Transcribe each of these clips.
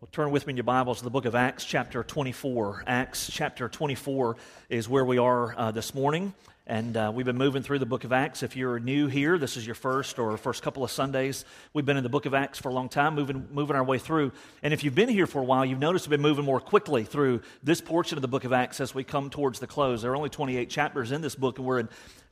Well, turn with me in your Bibles to the book of Acts, chapter 24. Acts, chapter 24 is where we are uh, this morning. And uh, we've been moving through the book of Acts. If you're new here, this is your first or first couple of Sundays. We've been in the book of Acts for a long time, moving, moving our way through. And if you've been here for a while, you've noticed we've been moving more quickly through this portion of the book of Acts as we come towards the close. There are only 28 chapters in this book, and we're in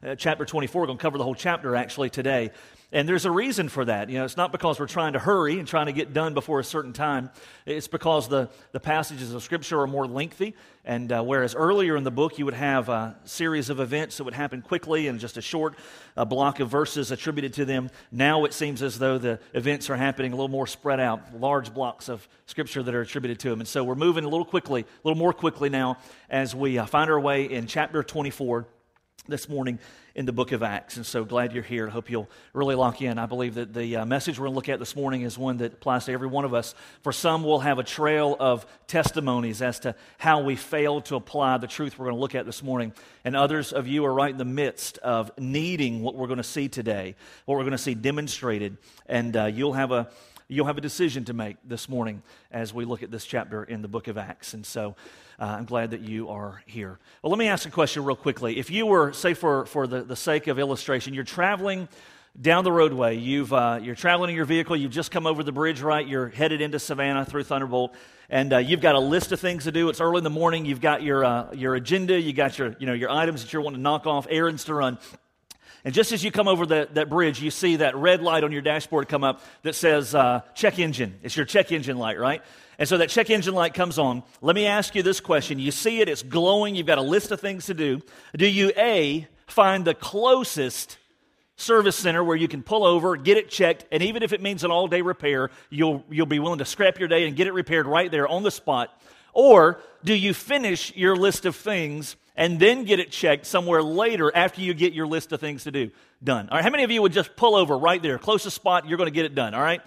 uh, chapter 24. We're going to cover the whole chapter actually today. And there's a reason for that. You know, it's not because we're trying to hurry and trying to get done before a certain time. It's because the, the passages of Scripture are more lengthy. And uh, whereas earlier in the book you would have a series of events that would happen quickly and just a short uh, block of verses attributed to them, now it seems as though the events are happening a little more spread out, large blocks of Scripture that are attributed to them. And so we're moving a little quickly, a little more quickly now as we uh, find our way in chapter 24 this morning in the book of Acts. And so glad you're here. I hope you'll really lock in. I believe that the uh, message we're going to look at this morning is one that applies to every one of us. For some, we'll have a trail of testimonies as to how we failed to apply the truth we're going to look at this morning. And others of you are right in the midst of needing what we're going to see today, what we're going to see demonstrated. And uh, you'll have a you'll have a decision to make this morning as we look at this chapter in the book of Acts. And so uh, I'm glad that you are here. Well, let me ask a question real quickly. If you were, say, for, for the, the sake of illustration, you're traveling down the roadway, you've, uh, you're traveling in your vehicle, you've just come over the bridge, right? You're headed into Savannah through Thunderbolt, and uh, you've got a list of things to do. It's early in the morning, you've got your, uh, your agenda, you got your, you know, your items that you're wanting to knock off, errands to run. And just as you come over the, that bridge, you see that red light on your dashboard come up that says uh, check engine. It's your check engine light, right? And so that check engine light comes on. Let me ask you this question. You see it, it's glowing, you've got a list of things to do. Do you, A, find the closest service center where you can pull over, get it checked, and even if it means an all day repair, you'll, you'll be willing to scrap your day and get it repaired right there on the spot? Or do you finish your list of things and then get it checked somewhere later after you get your list of things to do done? All right, how many of you would just pull over right there, closest spot, you're going to get it done, all right?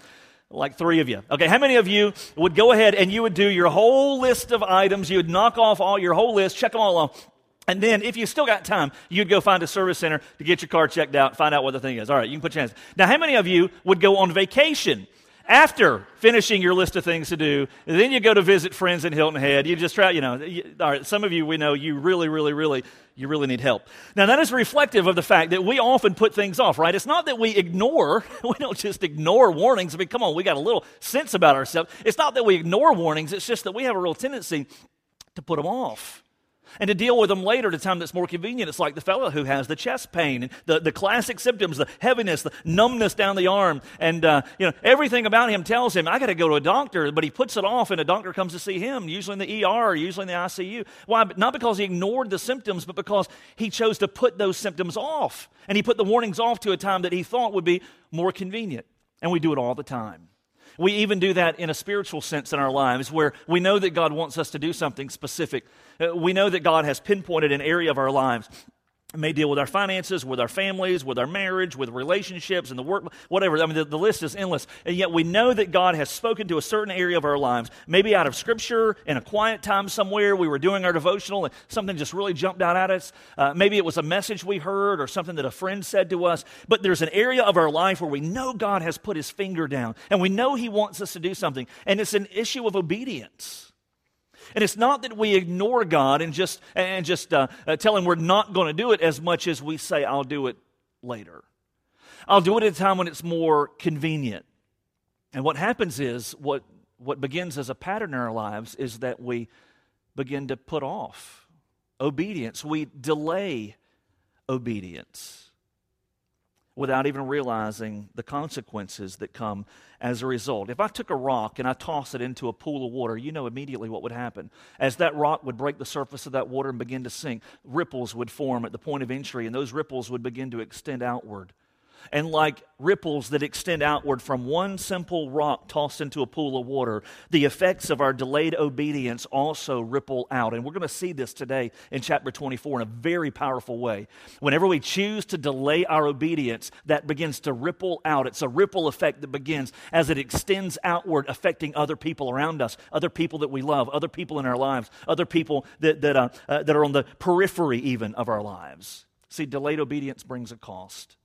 Like three of you. Okay, how many of you would go ahead and you would do your whole list of items? You would knock off all your whole list, check them all off. And then, if you still got time, you'd go find a service center to get your car checked out, find out what the thing is. All right, you can put your hands. Now, how many of you would go on vacation after finishing your list of things to do? Then you go to visit friends in Hilton Head. You just try, you know. You, all right, some of you we know you really, really, really you really need help. Now, that is reflective of the fact that we often put things off, right? It's not that we ignore, we don't just ignore warnings. I mean, come on, we got a little sense about ourselves. It's not that we ignore warnings, it's just that we have a real tendency to put them off and to deal with them later at a time that's more convenient. It's like the fellow who has the chest pain and the, the classic symptoms, the heaviness, the numbness down the arm. And, uh, you know, everything about him tells him, I got to go to a doctor, but he puts it off and a doctor comes to see him, usually in the ER, usually in the ICU. Why? Not because he ignored the symptoms, but because he chose to put those symptoms off. And he put the warnings off to a time that he thought would be more convenient. And we do it all the time. We even do that in a spiritual sense in our lives where we know that God wants us to do something specific. Uh, we know that God has pinpointed an area of our lives may deal with our finances, with our families, with our marriage, with relationships and the work, whatever. I mean, the, the, list is endless. And yet we know that God has spoken to a certain area of our lives, maybe out of Scripture, in a quiet time somewhere. We were doing our devotional and something just really jumped out at us. Uh, maybe it was a message we heard or something that a friend said to us. But there's an area of our life where we know God has put his finger down and we know he wants us to do something. And it's an issue of obedience. And it's not that we ignore God and just, and just uh, uh, tell Him we're not going to do it as much as we say, I'll do it later. I'll do it at a time when it's more convenient. And what happens is, what, what begins as a pattern in our lives is that we begin to put off obedience. We delay obedience without even realizing the consequences that come as a result. If I took a rock and I tossed it into a pool of water, you know immediately what would happen. As that rock would break the surface of that water and begin to sink, ripples would form at the point of entry, and those ripples would begin to extend outward and like ripples that extend outward from one simple rock tossed into a pool of water, the effects of our delayed obedience also ripple out. And we're going to see this today in chapter 24 in a very powerful way. Whenever we choose to delay our obedience, that begins to ripple out. It's a ripple effect that begins as it extends outward, affecting other people around us, other people that we love, other people in our lives, other people that, that, uh, uh, that are on the periphery even of our lives. See, delayed obedience brings a cost.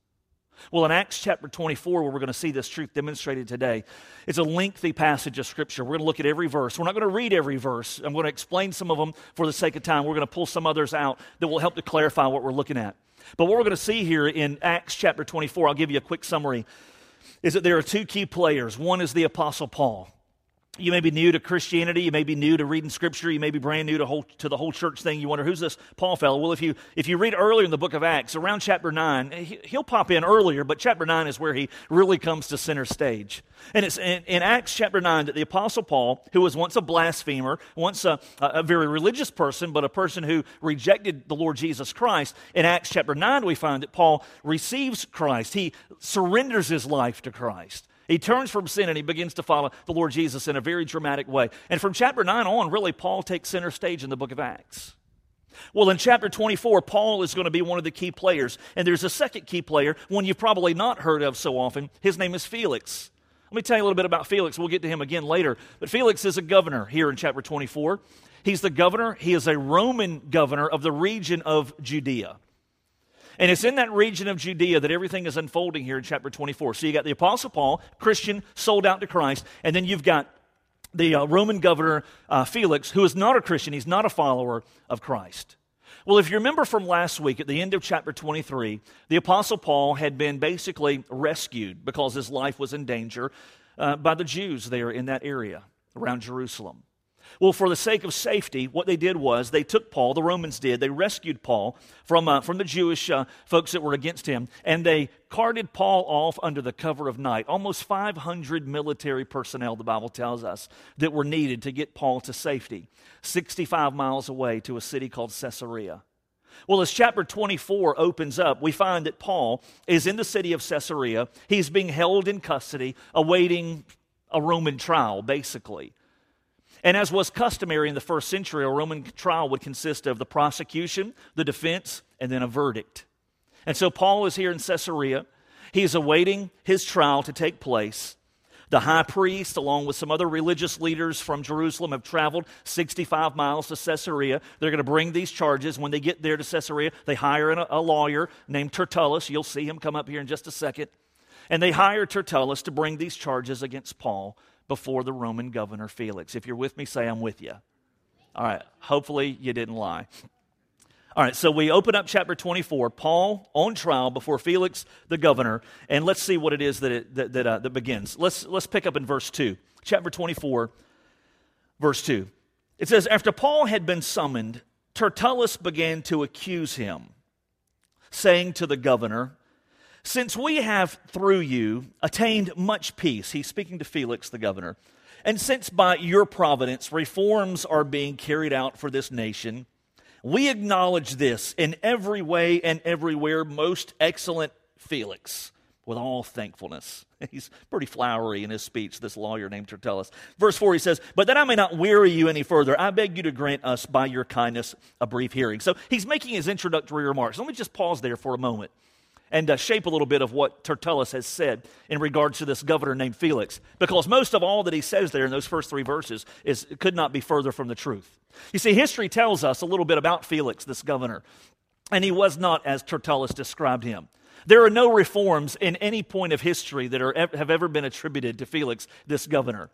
Well, in Acts chapter 24, where we're going to see this truth demonstrated today, it's a lengthy passage of Scripture. We're going to look at every verse. We're not going to read every verse. I'm going to explain some of them for the sake of time. We're going to pull some others out that will help to clarify what we're looking at. But what we're going to see here in Acts chapter 24, I'll give you a quick summary, is that there are two key players. One is the Apostle Paul. You may be new to Christianity. You may be new to reading Scripture. You may be brand new to, whole, to the whole church thing. You wonder, who's this Paul fellow? Well, if you, if you read earlier in the book of Acts, around chapter 9, he, will pop in earlier, but chapter 9 is where he really comes to center stage. And it's in, in Acts chapter 9 that the Apostle Paul, who was once a blasphemer, once a, a very religious person, but a person who rejected the Lord Jesus Christ, in Acts chapter 9, we find that Paul receives Christ. He surrenders his life to Christ. He turns from sin and he begins to follow the Lord Jesus in a very dramatic way. And from chapter 9 on, really, Paul takes center stage in the book of Acts. Well, in chapter 24, Paul is going to be one of the key players. And there's a second key player, one you've probably not heard of so often. His name is Felix. Let me tell you a little bit about Felix. We'll get to him again later. But Felix is a governor here in chapter 24. He's the governor, he is a Roman governor of the region of Judea. And it's in that region of Judea that everything is unfolding here in chapter 24. So you got the Apostle Paul, Christian, sold out to Christ, and then you've got the uh, Roman governor uh, Felix, who is not a Christian, he's not a follower of Christ. Well, if you remember from last week at the end of chapter 23, the Apostle Paul had been basically rescued because his life was in danger uh, by the Jews there in that area around Jerusalem. Well, for the sake of safety, what they did was they took Paul, the Romans did, they rescued Paul from, uh, from the Jewish uh, folks that were against him, and they carted Paul off under the cover of night. Almost 500 military personnel, the Bible tells us, that were needed to get Paul to safety, 65 miles away to a city called Caesarea. Well, as chapter 24 opens up, we find that Paul is in the city of Caesarea. He's being held in custody, awaiting a Roman trial, basically. And as was customary in the first century, a Roman trial would consist of the prosecution, the defense, and then a verdict. And so Paul is here in Caesarea. He is awaiting his trial to take place. The high priest, along with some other religious leaders from Jerusalem, have traveled 65 miles to Caesarea. They're going to bring these charges. When they get there to Caesarea, they hire a, lawyer named Tertullus. You'll see him come up here in just a second. And they hire Tertullus to bring these charges against Paul before the Roman governor Felix. If you're with me, say, I'm with you. All right, hopefully you didn't lie. All right, so we open up chapter 24, Paul on trial before Felix the governor, and let's see what it is that, it, that, that, uh, that begins. Let's, let's pick up in verse 2. Chapter 24, verse 2. It says, After Paul had been summoned, Tertullus began to accuse him, saying to the governor, since we have, through you, attained much peace, he's speaking to Felix, the governor, and since by your providence reforms are being carried out for this nation, we acknowledge this in every way and everywhere, most excellent Felix, with all thankfulness. He's pretty flowery in his speech, this lawyer named Tertullus. Verse 4, he says, But that I may not weary you any further, I beg you to grant us by your kindness a brief hearing. So he's making his introductory remarks. Let me just pause there for a moment and uh, shape a little bit of what Tertullus has said in regards to this governor named Felix. Because most of all that he says there in those first three verses is, could not be further from the truth. You see, history tells us a little bit about Felix, this governor, and he was not as Tertullus described him. There are no reforms in any point of history that are, have ever been attributed to Felix, this governor.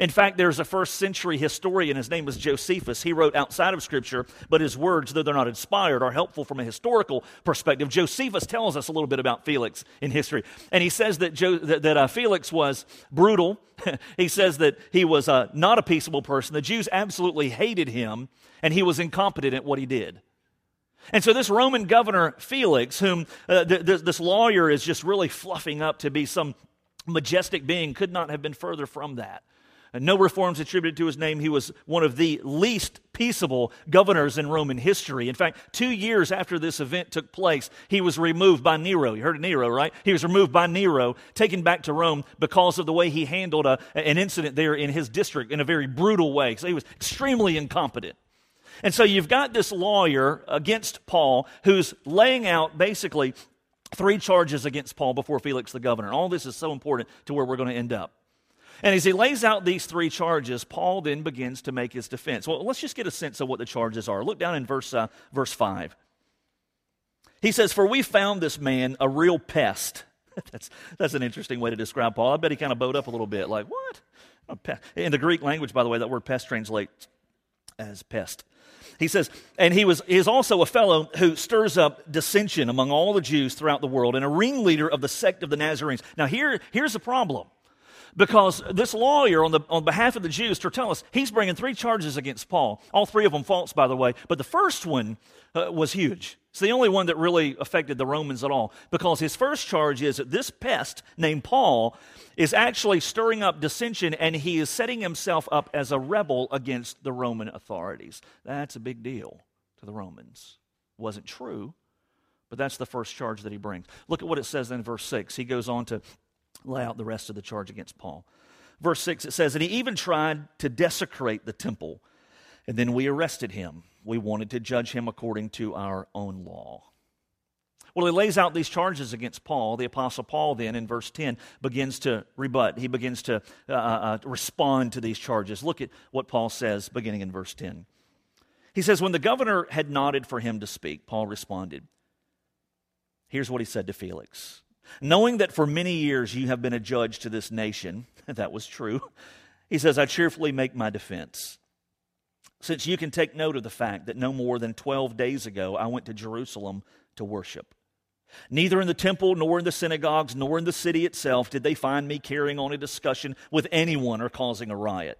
In fact, there's a first century historian, his name was Josephus. He wrote outside of Scripture, but his words, though they're not inspired, are helpful from a historical perspective. Josephus tells us a little bit about Felix in history. And he says that, jo- that, that uh, Felix was brutal. he says that he was uh, not a peaceable person. The Jews absolutely hated him, and he was incompetent at what he did. And so, this Roman governor, Felix, whom uh, th- th- this lawyer is just really fluffing up to be some majestic being, could not have been further from that. No reforms attributed to his name. He was one of the least peaceable governors in Roman history. In fact, two years after this event took place, he was removed by Nero. You heard of Nero, right? He was removed by Nero, taken back to Rome because of the way he handled a, an incident there in his district in a very brutal way. So he was extremely incompetent. And so you've got this lawyer against Paul who's laying out basically three charges against Paul before Felix the governor. And all this is so important to where we're going to end up. And as he lays out these three charges, Paul then begins to make his defense. Well, let's just get a sense of what the charges are. Look down in verse, uh, verse 5. He says, For we found this man a real pest that's, that's an interesting way to describe Paul. I bet he kind of bowed up a little bit, like, what? In the Greek language, by the way, that word pest translates as pest. He says, and he was he is also a fellow who stirs up dissension among all the Jews throughout the world and a ringleader of the sect of the Nazarenes. Now, here, here's the problem. Because this lawyer, on, the, on behalf of the Jews, Tertullus, he's bringing three charges against Paul. All three of them false, by the way. But the first one uh, was huge. It's the only one that really affected the Romans at all. Because his first charge is that this pest named Paul is actually stirring up dissension and he is setting himself up as a rebel against the Roman authorities. That's a big deal to the Romans. Wasn't true, but that's the first charge that he brings. Look at what it says in verse 6. He goes on to lay out the rest of the charge against Paul. Verse 6, it says, And he even tried to desecrate the temple, and then we arrested him. We wanted to judge him according to our own law. Well, he lays out these charges against Paul. The Apostle Paul, then, in verse 10, begins to rebut. He begins to uh, uh, uh, respond to these charges. Look at what Paul says beginning in verse 10. He says, When the governor had nodded for him to speak, Paul responded. Here's what he said to Felix Knowing that for many years you have been a judge to this nation, that was true, he says, I cheerfully make my defense. Since you can take note of the fact that no more than 12 days ago I went to Jerusalem to worship. Neither in the temple, nor in the synagogues, nor in the city itself did they find me carrying on a discussion with anyone or causing a riot.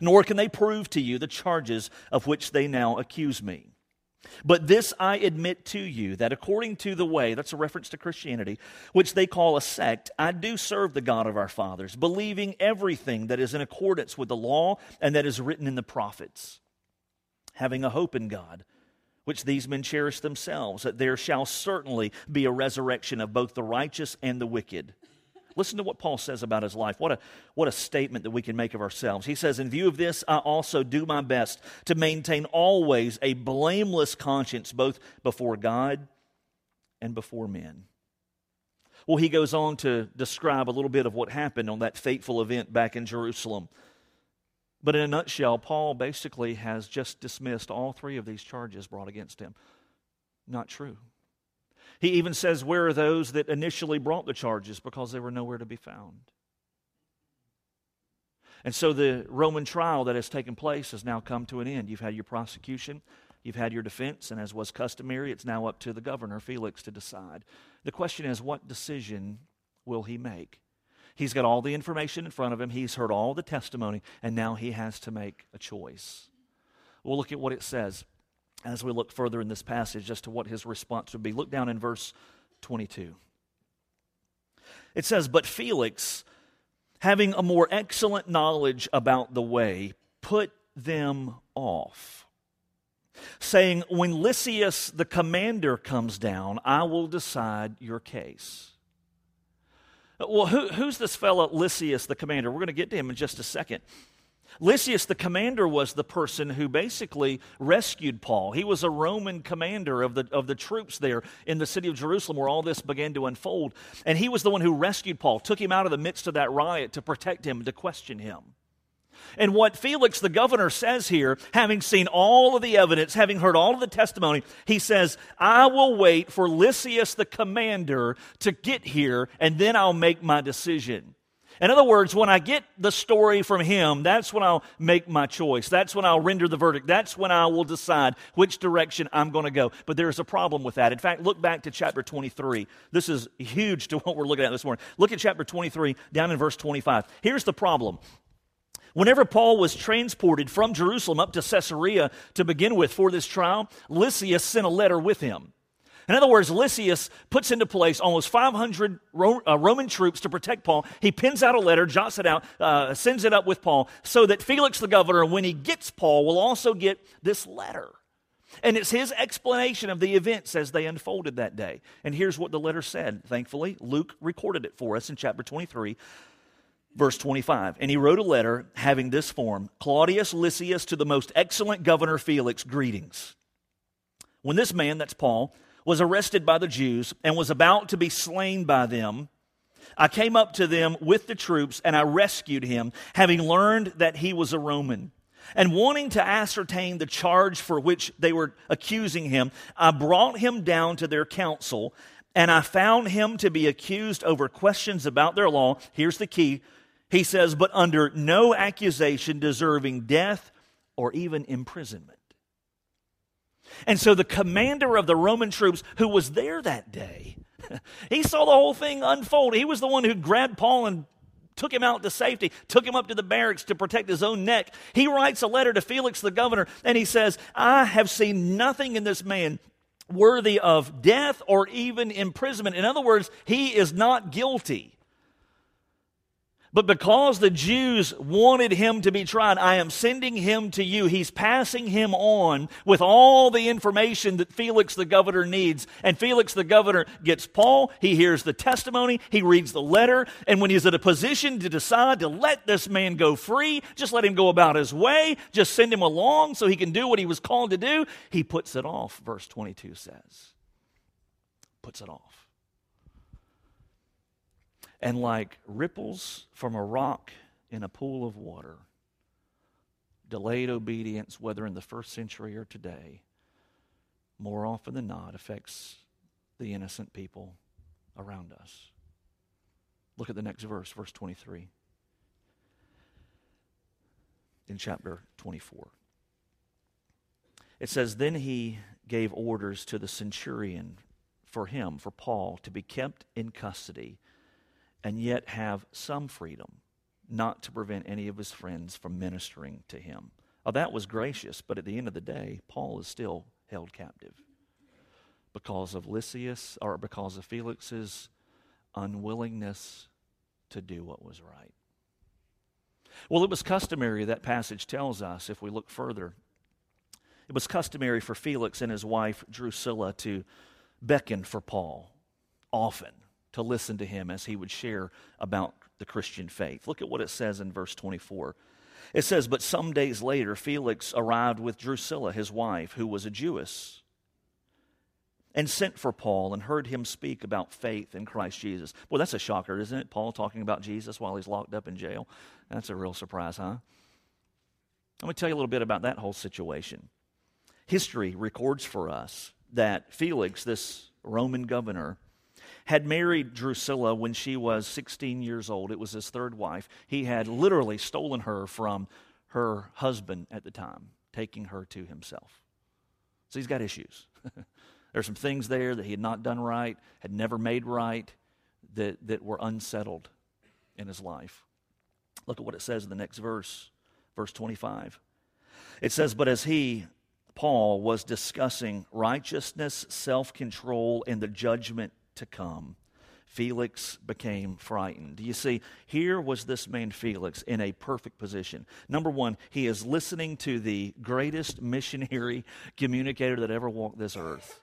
Nor can they prove to you the charges of which they now accuse me. But this I admit to you that according to the way, that's a reference to Christianity, which they call a sect, I do serve the God of our fathers, believing everything that is in accordance with the law and that is written in the prophets, having a hope in God, which these men cherish themselves, that there shall certainly be a resurrection of both the righteous and the wicked. Listen to what Paul says about his life. What a, what a statement that we can make of ourselves. He says, In view of this, I also do my best to maintain always a blameless conscience, both before God and before men. Well, he goes on to describe a little bit of what happened on that fateful event back in Jerusalem. But in a nutshell, Paul basically has just dismissed all three of these charges brought against him. Not true. He even says, Where are those that initially brought the charges? Because they were nowhere to be found. And so the Roman trial that has taken place has now come to an end. You've had your prosecution, you've had your defense, and as was customary, it's now up to the governor, Felix, to decide. The question is, what decision will he make? He's got all the information in front of him, he's heard all the testimony, and now he has to make a choice. We'll look at what it says as we look further in this passage as to what his response would be. Look down in verse 22. It says, But Felix, having a more excellent knowledge about the way, put them off, saying, When Lysias the commander comes down, I will decide your case. Well, who, who's this fellow Lysias the commander? We're going to get to him in just a second. Lysias, the commander, was the person who basically rescued Paul. He was a Roman commander of the, of the troops there in the city of Jerusalem where all this began to unfold. And he was the one who rescued Paul, took him out of the midst of that riot to protect him, to question him. And what Felix the governor says here, having seen all of the evidence, having heard all of the testimony, he says, I will wait for Lysias the commander to get here, and then I'll make my decision. In other words, when I get the story from him, that's when I'll make my choice. That's when I'll render the verdict. That's when I will decide which direction I'm going to go. But there's a problem with that. In fact, look back to chapter 23. This is huge to what we're looking at this morning. Look at chapter 23, down in verse 25. Here's the problem. Whenever Paul was transported from Jerusalem up to Caesarea to begin with for this trial, Lysias sent a letter with him. In other words, Lysias puts into place almost 500 uh, Roman troops to protect Paul. He pins out a letter, jots it out, uh, sends it up with Paul, so that Felix the governor, when he gets Paul, will also get this letter. And it's his explanation of the events as they unfolded that day. And here's what the letter said. Thankfully, Luke recorded it for us in chapter 23, verse 25. And he wrote a letter having this form Claudius Lysias to the most excellent governor Felix, greetings. When this man, that's Paul, was arrested by the Jews and was about to be slain by them, I came up to them with the troops and I rescued him, having learned that he was a Roman. And wanting to ascertain the charge for which they were accusing him, I brought him down to their council and I found him to be accused over questions about their law. Here's the key. He says, but under no accusation deserving death or even imprisonment. And so the commander of the Roman troops, who was there that day, he saw the whole thing unfold. He was the one who grabbed Paul and took him out to safety, took him up to the barracks to protect his own neck. He writes a letter to Felix the governor, and he says, I have seen nothing in this man worthy of death or even imprisonment. In other words, he is not guilty. But because the Jews wanted him to be tried, I am sending him to you. He's passing him on with all the information that Felix the governor needs. And Felix the governor gets Paul, he hears the testimony, he reads the letter, and when he's in a position to decide to let this man go free, just let him go about his way, just send him along so he can do what he was called to do, he puts it off, verse 22 says. Puts it off and like ripples from a rock in a pool of water, delayed obedience, whether in the first century or today, more often than not affects the innocent people around us. Look at the next verse, verse 23. In chapter 24. It says, Then he gave orders to the centurion for him, for Paul, to be kept in custody and yet have some freedom, not to prevent any of his friends from ministering to him. Oh, that was gracious, but at the end of the day, Paul is still held captive because of Lysias or because of Felix's unwillingness to do what was right. Well, it was customary, that passage tells us, if we look further, it was customary for Felix and his wife Drusilla to beckon for Paul often to listen to him as he would share about the Christian faith. Look at what it says in verse 24. It says, But some days later, Felix arrived with Drusilla, his wife, who was a Jewess, and sent for Paul and heard him speak about faith in Christ Jesus. Well, that's a shocker, isn't it? Paul talking about Jesus while he's locked up in jail. That's a real surprise, huh? Let me tell you a little bit about that whole situation. History records for us that Felix, this Roman governor, had married Drusilla when she was 16 years old. It was his third wife. He had literally stolen her from her husband at the time, taking her to himself. So he's got issues. There's some things there that he had not done right, had never made right, that, that were unsettled in his life. Look at what it says in the next verse, verse 25. It says, But as he, Paul, was discussing righteousness, self control, and the judgment to come. Felix became frightened. You see, here was this man Felix in a perfect position. Number one, he is listening to the greatest missionary communicator that ever walked this earth.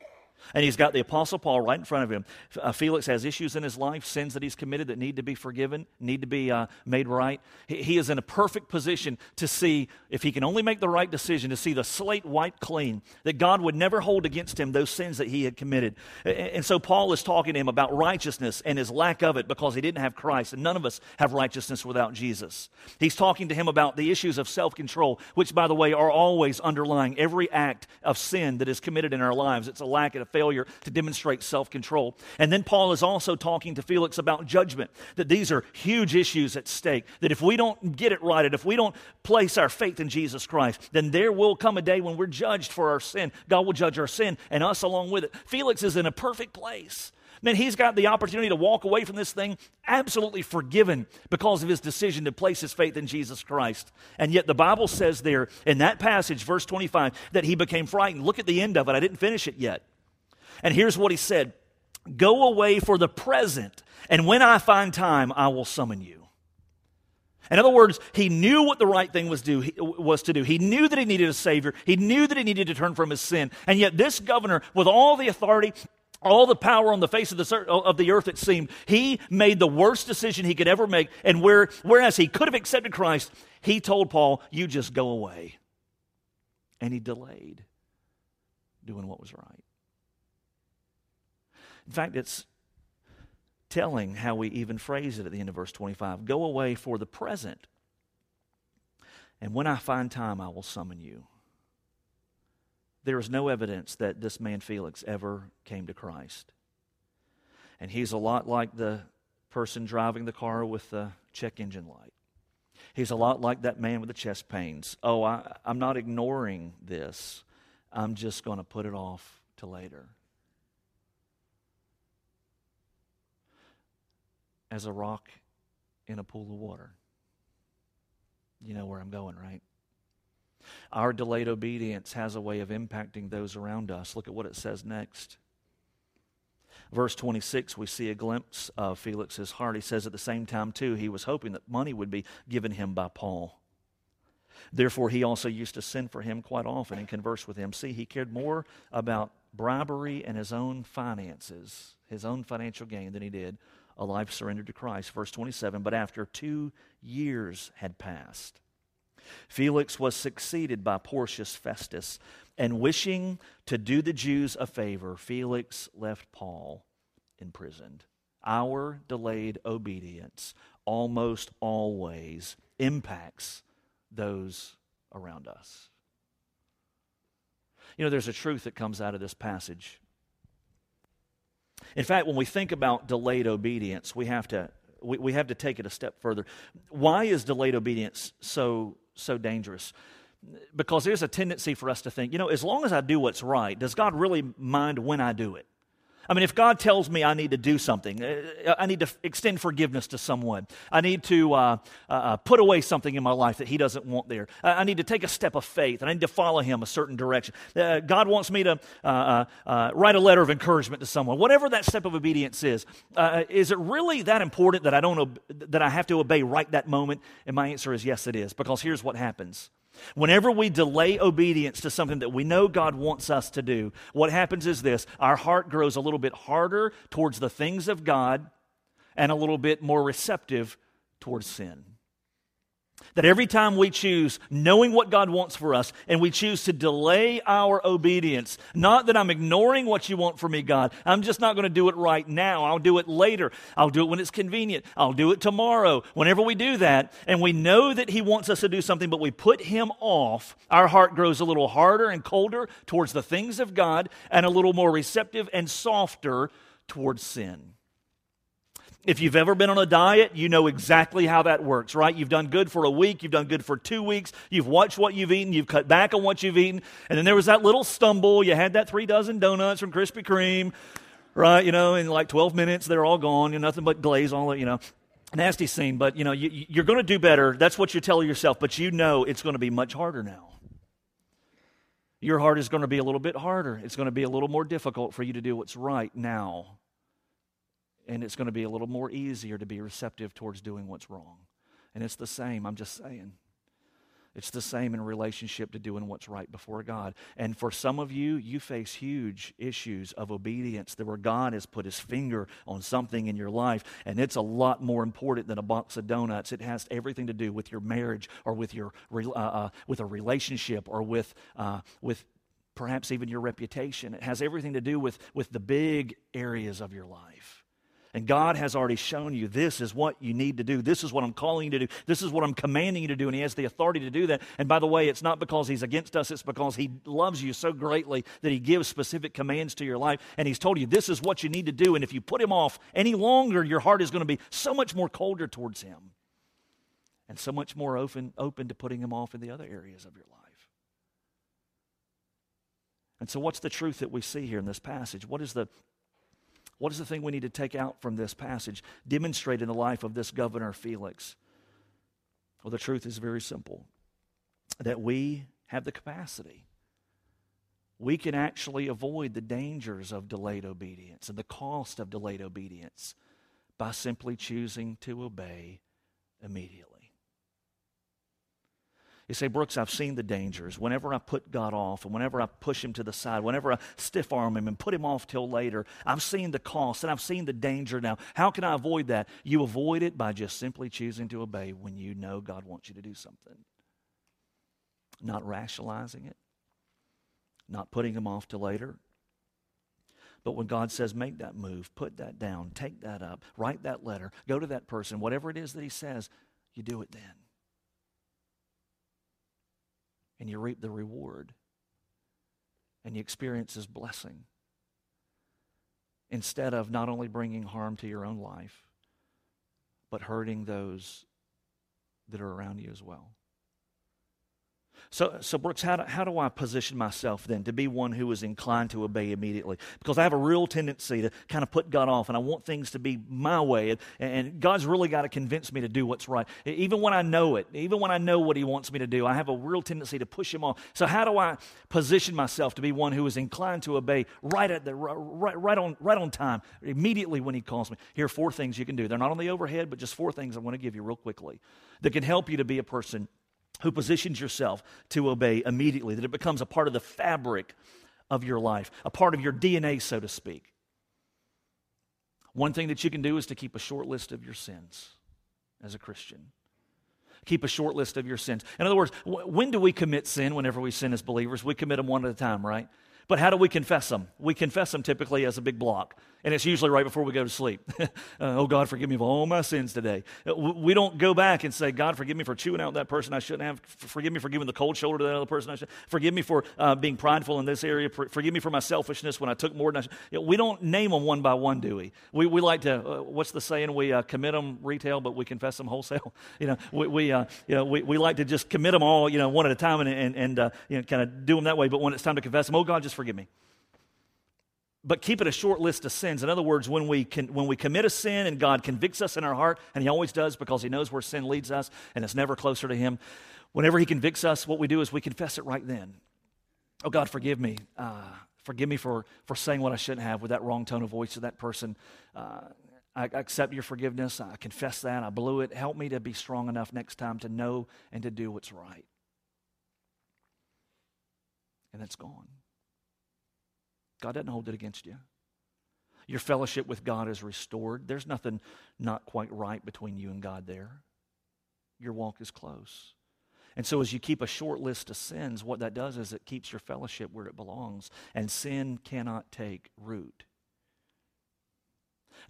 And he's got the Apostle Paul right in front of him. Uh, Felix has issues in his life, sins that he's committed that need to be forgiven, need to be uh, made right. He, he, is in a perfect position to see, if he can only make the right decision, to see the slate wiped clean, that God would never hold against him those sins that he had committed. And, and so Paul is talking to him about righteousness and his lack of it because he didn't have Christ, and none of us have righteousness without Jesus. He's talking to him about the issues of self control, which, by the way, are always underlying every act of sin that is committed in our lives. It's a lack of failure to demonstrate self control. And then Paul is also talking to Felix about judgment, that these are huge issues at stake, that if we don't get it right, and if we don't place our faith in Jesus Christ, then there will come a day when we're judged for our sin. God will judge our sin and us along with it. Felix is in a perfect place. Man, he's got the opportunity to walk away from this thing absolutely forgiven because of his decision to place his faith in Jesus Christ. And yet, the Bible says there in that passage, verse 25, that he became frightened. Look at the end of it. I didn't finish it yet. And here's what he said Go away for the present, and when I find time, I will summon you. In other words, he knew what the right thing was, do, was to do. He knew that he needed a Savior. He knew that he needed to turn from his sin. And yet, this governor, with all the authority, all the power on the face of the, of the earth, it seemed, he made the worst decision he could ever make. And where, whereas he could have accepted Christ, he told Paul, You just go away. And he delayed doing what was right. In fact, it's telling how we even phrase it at the end of verse 25 Go away for the present, and when I find time, I will summon you. There is no evidence that this man Felix ever came to Christ. And he's a lot like the person driving the car with the check engine light. He's a lot like that man with the chest pains. Oh, I, I'm not ignoring this. I'm just going to put it off to later. As a rock in a pool of water. You know where I'm going, right? Our delayed obedience has a way of impacting those around us. Look at what it says next. Verse 26, we see a glimpse of Felix's heart. He says at the same time, too, he was hoping that money would be given him by Paul. Therefore, he also used to send for him quite often and converse with him. See, he cared more about bribery and his own finances, his own financial gain, than he did a life surrendered to Christ. Verse 27 But after two years had passed, Felix was succeeded by Porcius Festus, and wishing to do the Jews a favor, Felix left Paul imprisoned. Our delayed obedience almost always impacts those around us. You know, there's a truth that comes out of this passage. In fact, when we think about delayed obedience, we have to we, we have to take it a step further. Why is delayed obedience so so dangerous? Because there's a tendency for us to think, you know, as long as I do what's right, does God really mind when I do it? I mean, if God tells me I need to do something, uh, I need to extend forgiveness to someone, I need to uh, uh, uh, put away something in my life that He doesn't want there, I need to take a step of faith, and I need to follow Him a certain direction. Uh, God wants me to uh, write a letter of encouragement to someone. Whatever that step of obedience is, is it really that important that I don't ob- that I have to obey right that moment? And my answer is yes, it is, because here's what happens. Whenever we delay obedience to something that we know God wants us to do, what happens is this our heart grows a little bit harder towards the things of God and a little bit more receptive towards sin. That every time we choose knowing what God wants for us and we choose to delay our obedience, not that I'm ignoring what you want for me, God. I'm just not going to do it right now. I'll do it later. I'll do it when it's convenient. I'll do it tomorrow. Whenever we do that and we know that He wants us to do something, but we put Him off, our heart grows a little harder and colder towards the things of God and a little more receptive and softer towards sin. If you've ever been on a diet, you know exactly how that works, right? You've done good for a week, you've done good for two weeks, you've watched what you've eaten, you've cut back on what you've eaten, and then there was that little stumble. You had that three dozen donuts from Krispy Kreme, right? You know, in like 12 minutes, they're all gone, you know, nothing but glaze, all that, you know. Nasty scene, but you know, you, you're going to do better. That's what you tell yourself, but you know it's going to be much harder now. Your heart is going to be a little bit harder. It's going to be a little more difficult for you to do what's right now and it's going to be a little more easier to be receptive towards doing what's wrong. And it's the same, I'm just saying. It's the same in relationship to doing what's right before God. And for some of you, you face huge issues of obedience that where God has put his finger on something in your life, and it's a lot more important than a box of donuts. It has everything to do with your marriage or with your uh, uh, with a relationship or with uh, with perhaps even your reputation. It has everything to do with with the big areas of your life. And God has already shown you this is what you need to do. This is what I'm calling you to do. This is what I'm commanding you to do. And He has the authority to do that. And by the way, it's not because He's against us, it's because He loves you so greatly that He gives specific commands to your life. And He's told you this is what you need to do. And if you put Him off any longer, your heart is going to be so much more colder towards Him and so much more open, open to putting Him off in the other areas of your life. And so, what's the truth that we see here in this passage? What is the what is the thing we need to take out from this passage, demonstrate in the life of this governor Felix? Well, the truth is very simple that we have the capacity. We can actually avoid the dangers of delayed obedience and the cost of delayed obedience by simply choosing to obey immediately. You say, Brooks, I've seen the dangers. Whenever I put God off and whenever I push him to the side, whenever I stiff arm him and put him off till later, I've seen the cost and I've seen the danger now. How can I avoid that? You avoid it by just simply choosing to obey when you know God wants you to do something. Not rationalizing it, not putting him off till later. But when God says, make that move, put that down, take that up, write that letter, go to that person, whatever it is that he says, you do it then and you reap the reward and you experience his blessing. instead of not only bringing harm to your own life, but hurting those that are around you as well. So, so Brooks, how do, how do I position myself then to be one who is inclined to obey immediately? Because I have a real tendency to kind of put God off, and I want things to be my way, and, and God's really got to convince me to do what's right. Even when I know it, even when I know what He wants me to do, I have a real tendency to push Him off. So, how do I position myself to be one who is inclined to obey right at the right, right on right on time, immediately when He calls me? Here are four things you can do. They're not on the overhead, but just four things I want to give you real quickly that can help you to be a person who positions yourself to obey immediately, that it becomes a part of the fabric of your life, a part of your DNA, so to speak. One thing that you can do is to keep a short list of your sins as a Christian. Keep a short list of your sins. In other words, when do we commit sin whenever we sin as believers? We commit them one at a time, right? But how do we confess them? We confess them typically as a big block and it's usually right before we go to sleep. uh, oh, God, forgive me for all my sins today. Uh, we don't go back and say, God, forgive me for chewing out that person I shouldn't have. Forgive me for giving the cold shoulder to that other person I should. Forgive me for uh, being prideful in this area. Forgive me for my selfishness when I took more than I should. You know, we don't name them one by one, do we? We, we like to, uh, what's the saying? We uh, commit them retail, but we confess them wholesale. you know, we, we, uh, you know we, we like to just commit them all, you know, one at a time and, and, and you know, kind of do them that way. But when it's time to confess them, oh, God, just forgive me but keep it a short list of sins. In other words, when we, can, when we commit a sin and God convicts us in our heart, and He always does because He knows where sin leads us and it's never closer to Him, whenever He convicts us, what we do is we confess it right then. Oh, God, forgive me. Uh, forgive me for, for saying what I shouldn't have with that wrong tone of voice to that person. Uh, I accept your forgiveness. I confess that. I blew it. Help me to be strong enough next time to know and to do what's right. And it's gone. God doesn't hold it against you. Your fellowship with God is restored. There's nothing not quite right between you and God there. Your walk is close. And so, as you keep a short list of sins, what that does is it keeps your fellowship where it belongs, and sin cannot take root.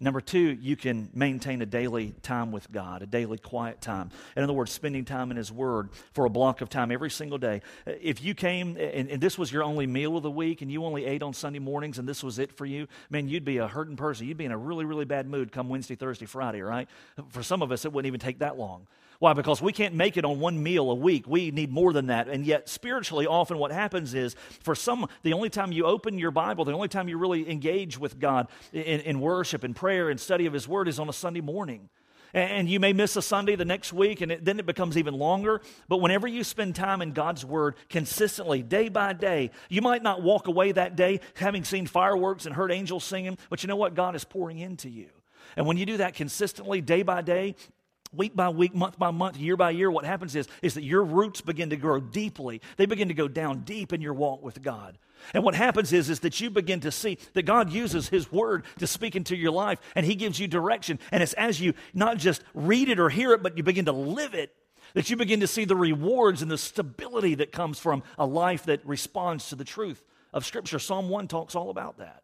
Number two, you can maintain a daily time with God, a daily quiet time. In other words, spending time in His Word for a block of time every single day. If you came and, and, this was your only meal of the week and you only ate on Sunday mornings and this was it for you, man, you'd be a hurting person. You'd be in a really, really bad mood come Wednesday, Thursday, Friday, right? For some of us, it wouldn't even take that long. Why? Because we can't make it on one meal a week. We need more than that. And yet, spiritually, often what happens is for some, the only time you open your Bible, the only time you really engage with God in, in worship and prayer and study of His Word is on a Sunday morning. And you may miss a Sunday the next week, and it, then it becomes even longer. But whenever you spend time in God's Word consistently, day by day, you might not walk away that day having seen fireworks and heard angels singing, but you know what? God is pouring into you. And when you do that consistently, day by day, week by week, month by month, year by year, what happens is, is that your roots begin to grow deeply. They begin to go down deep in your walk with God. And what happens is, is that you begin to see that God uses His Word to speak into your life and He gives you direction. And it's as you not just read it or hear it, but you begin to live it that you begin to see the rewards and the stability that comes from a life that responds to the truth of Scripture. Psalm 1 talks all about that.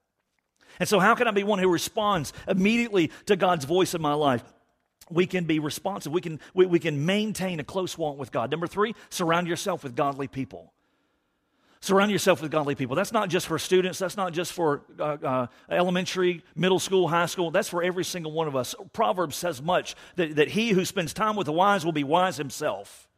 And so, how can I be one who responds immediately to God's voice in my life? We can be responsive. We can, we, we can maintain a close walk with God. Number three, surround yourself with godly people. Surround yourself with godly people. That's not just for students. That's not just for uh, uh, elementary, middle school, high school. That's for every single one of us. Proverbs says much that, that he who spends time with the wise will be wise himself.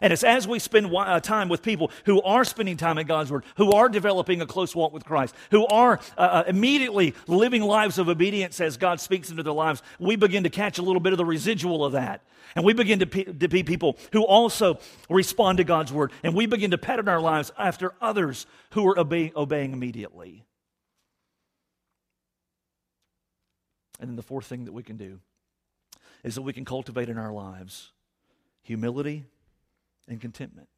And it's as we spend uh, time with people who are spending time in God's Word, who are developing a close walk with Christ, who are uh, uh, immediately living lives of obedience as God speaks into their lives, we begin to catch a little bit of the residual of that. And we begin to, to be people who also respond to God's Word. And we begin to pattern our lives after others who are obey, obeying immediately. And then the fourth thing that we can do is that we can cultivate in our lives humility and contentment.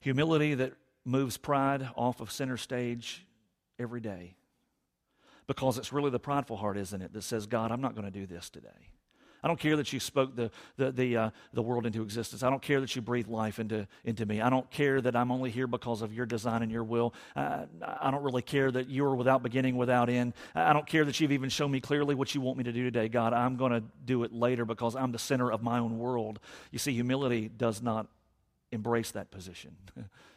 Humility that moves pride off of center stage every day. Because it's really the prideful heart, isn't it, that says, God, I'm not going to do this today. I don't care that you spoke the, the, the, uh, the world into existence. I don't care that you breathed life into, into me. I don't care that I'm only here because of your design and your will. Uh, I don't really care that you are without beginning, without end. I don't care that you've even shown me clearly what you want me to do today. God, I'm going to do it later because I'm the center of my own world. You see, humility does not embrace that position.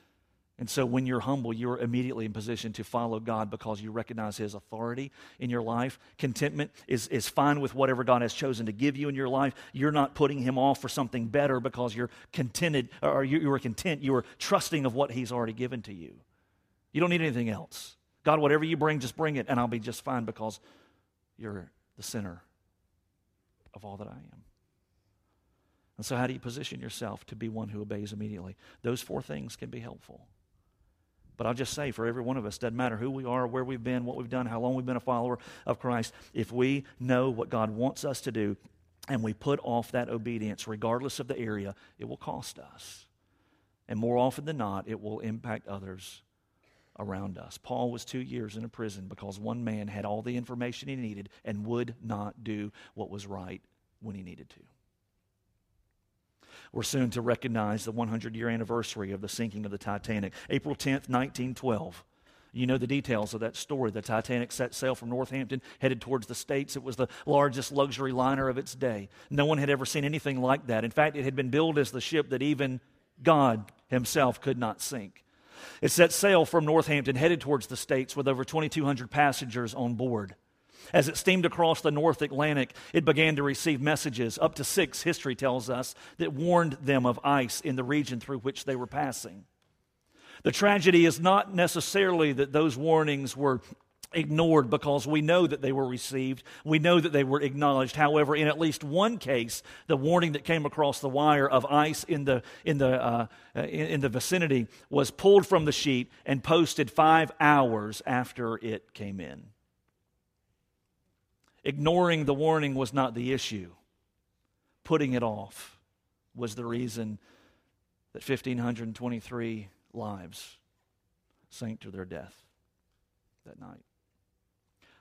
And so when you're humble, you're immediately in position to follow God because you recognize His authority in your life. Contentment is, is fine with whatever God has chosen to give you in your life. You're not putting Him off for something better because you're contented or you, you are content. You are trusting of what He's already given to you. You don't need anything else. God, whatever you bring, just bring it, and I'll be just fine because you're the center of all that I am. And so, how do you position yourself to be one who obeys immediately? Those four things can be helpful. But I'll just say for every one of us, doesn't matter who we are, where we've been, what we've done, how long we've been a follower of Christ, if we know what God wants us to do and we put off that obedience, regardless of the area, it will cost us. And more often than not, it will impact others around us. Paul was two years in a prison because one man had all the information he needed and would not do what was right when he needed to. We're soon to recognize the 100 year anniversary of the sinking of the Titanic, April 10th, 1912. You know the details of that story. The Titanic set sail from Northampton, headed towards the States. It was the largest luxury liner of its day. No one had ever seen anything like that. In fact, it had been billed as the ship that even God Himself could not sink. It set sail from Northampton, headed towards the States with over 2,200 passengers on board. As it steamed across the North Atlantic, it began to receive messages, up to six, history tells us, that warned them of ice in the region through which they were passing. The tragedy is not necessarily that those warnings were ignored because we know that they were received. We know that they were acknowledged. However, in at least one case, the warning that came across the wire of ice in the, in the, uh, in, in the vicinity was pulled from the sheet and posted five hours after it came in. Ignoring the warning was not the issue, putting it off was the reason that 1,523 lives sank to their death that night.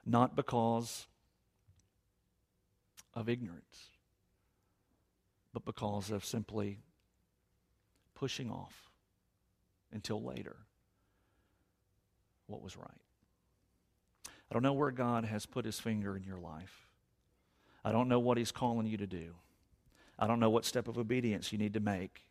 Not because of ignorance, but because of simply pushing off until later what was right. I don't know where God has put his finger in your life. I don't know what he's calling you to do. I don't know what step of obedience you need to make,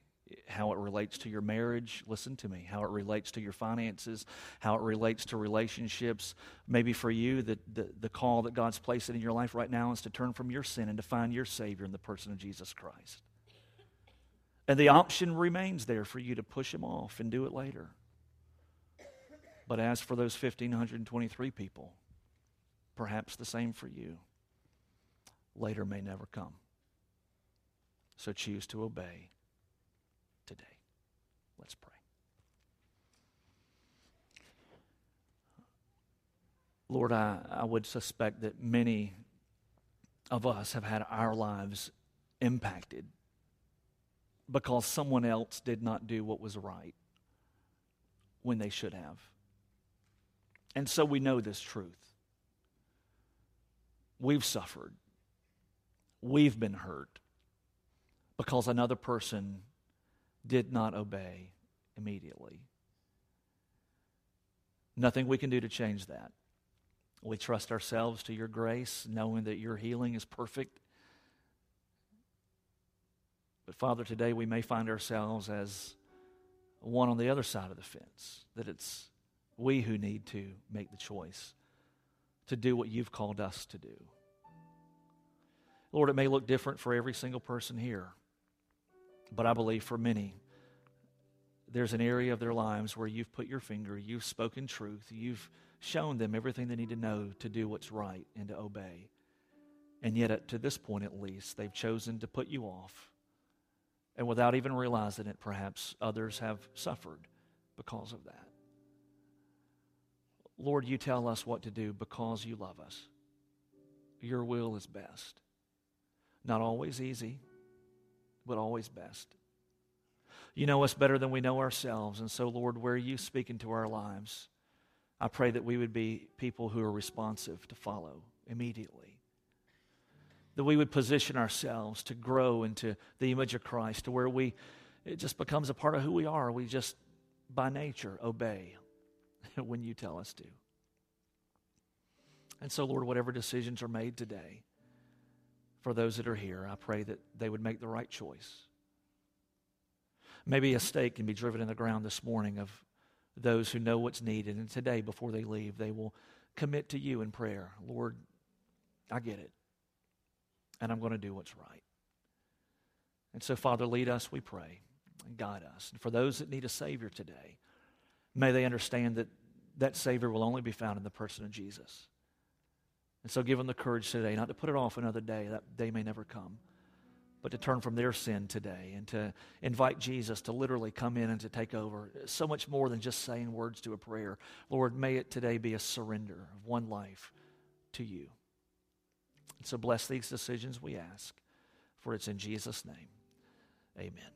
how it relates to your marriage. Listen to me. How it relates to your finances, how it relates to relationships. Maybe for you, the, the, the call that God's placed in your life right now is to turn from your sin and to find your Savior in the person of Jesus Christ. And the option remains there for you to push him off and do it later. But as for those 1,523 people, Perhaps the same for you. Later may never come. So choose to obey today. Let's pray. Lord, I, I would suspect that many of us have had our lives impacted because someone else did not do what was right when they should have. And so we know this truth. We've suffered. We've been hurt because another person did not obey immediately. Nothing we can do to change that. We trust ourselves to your grace, knowing that your healing is perfect. But Father, today we may find ourselves as one on the other side of the fence, that it's we who need to make the choice to do what you've called us to do. Lord, it may look different for every single person here, but I believe for many, there's an area of their lives where you've put your finger, you've spoken truth, you've shown them everything they need to know to do what's right and to obey. And yet, to this point at least, they've chosen to put you off. And without even realizing it, perhaps others have suffered because of that. Lord, you tell us what to do because you love us. Your will is best. Not always easy, but always best. You know us better than we know ourselves. And so, Lord, where you speak into our lives, I pray that we would be people who are responsive to follow immediately. That we would position ourselves to grow into the image of Christ, to where we, it just becomes a part of who we are. We just, by nature, obey when you tell us to. And so, Lord, whatever decisions are made today for those that are here, I pray that they would make the right choice. Maybe a stake can be driven in the ground this morning of those who know what's needed. And today, before they leave, they will commit to you in prayer. Lord, I get it. And I'm going to do what's right. And so, Father, lead us, we pray, and guide us. And for those that need a Savior today, may they understand that that Savior will only be found in the person of Jesus. And so, give them the courage today not to put it off another day. That day may never come but to turn from their sin today and to invite Jesus to literally come in and to take over. So much more than just saying words to a prayer. Lord, may it today be a surrender of one life to you. And so bless these decisions, we ask, for it's in Jesus' name. Amen.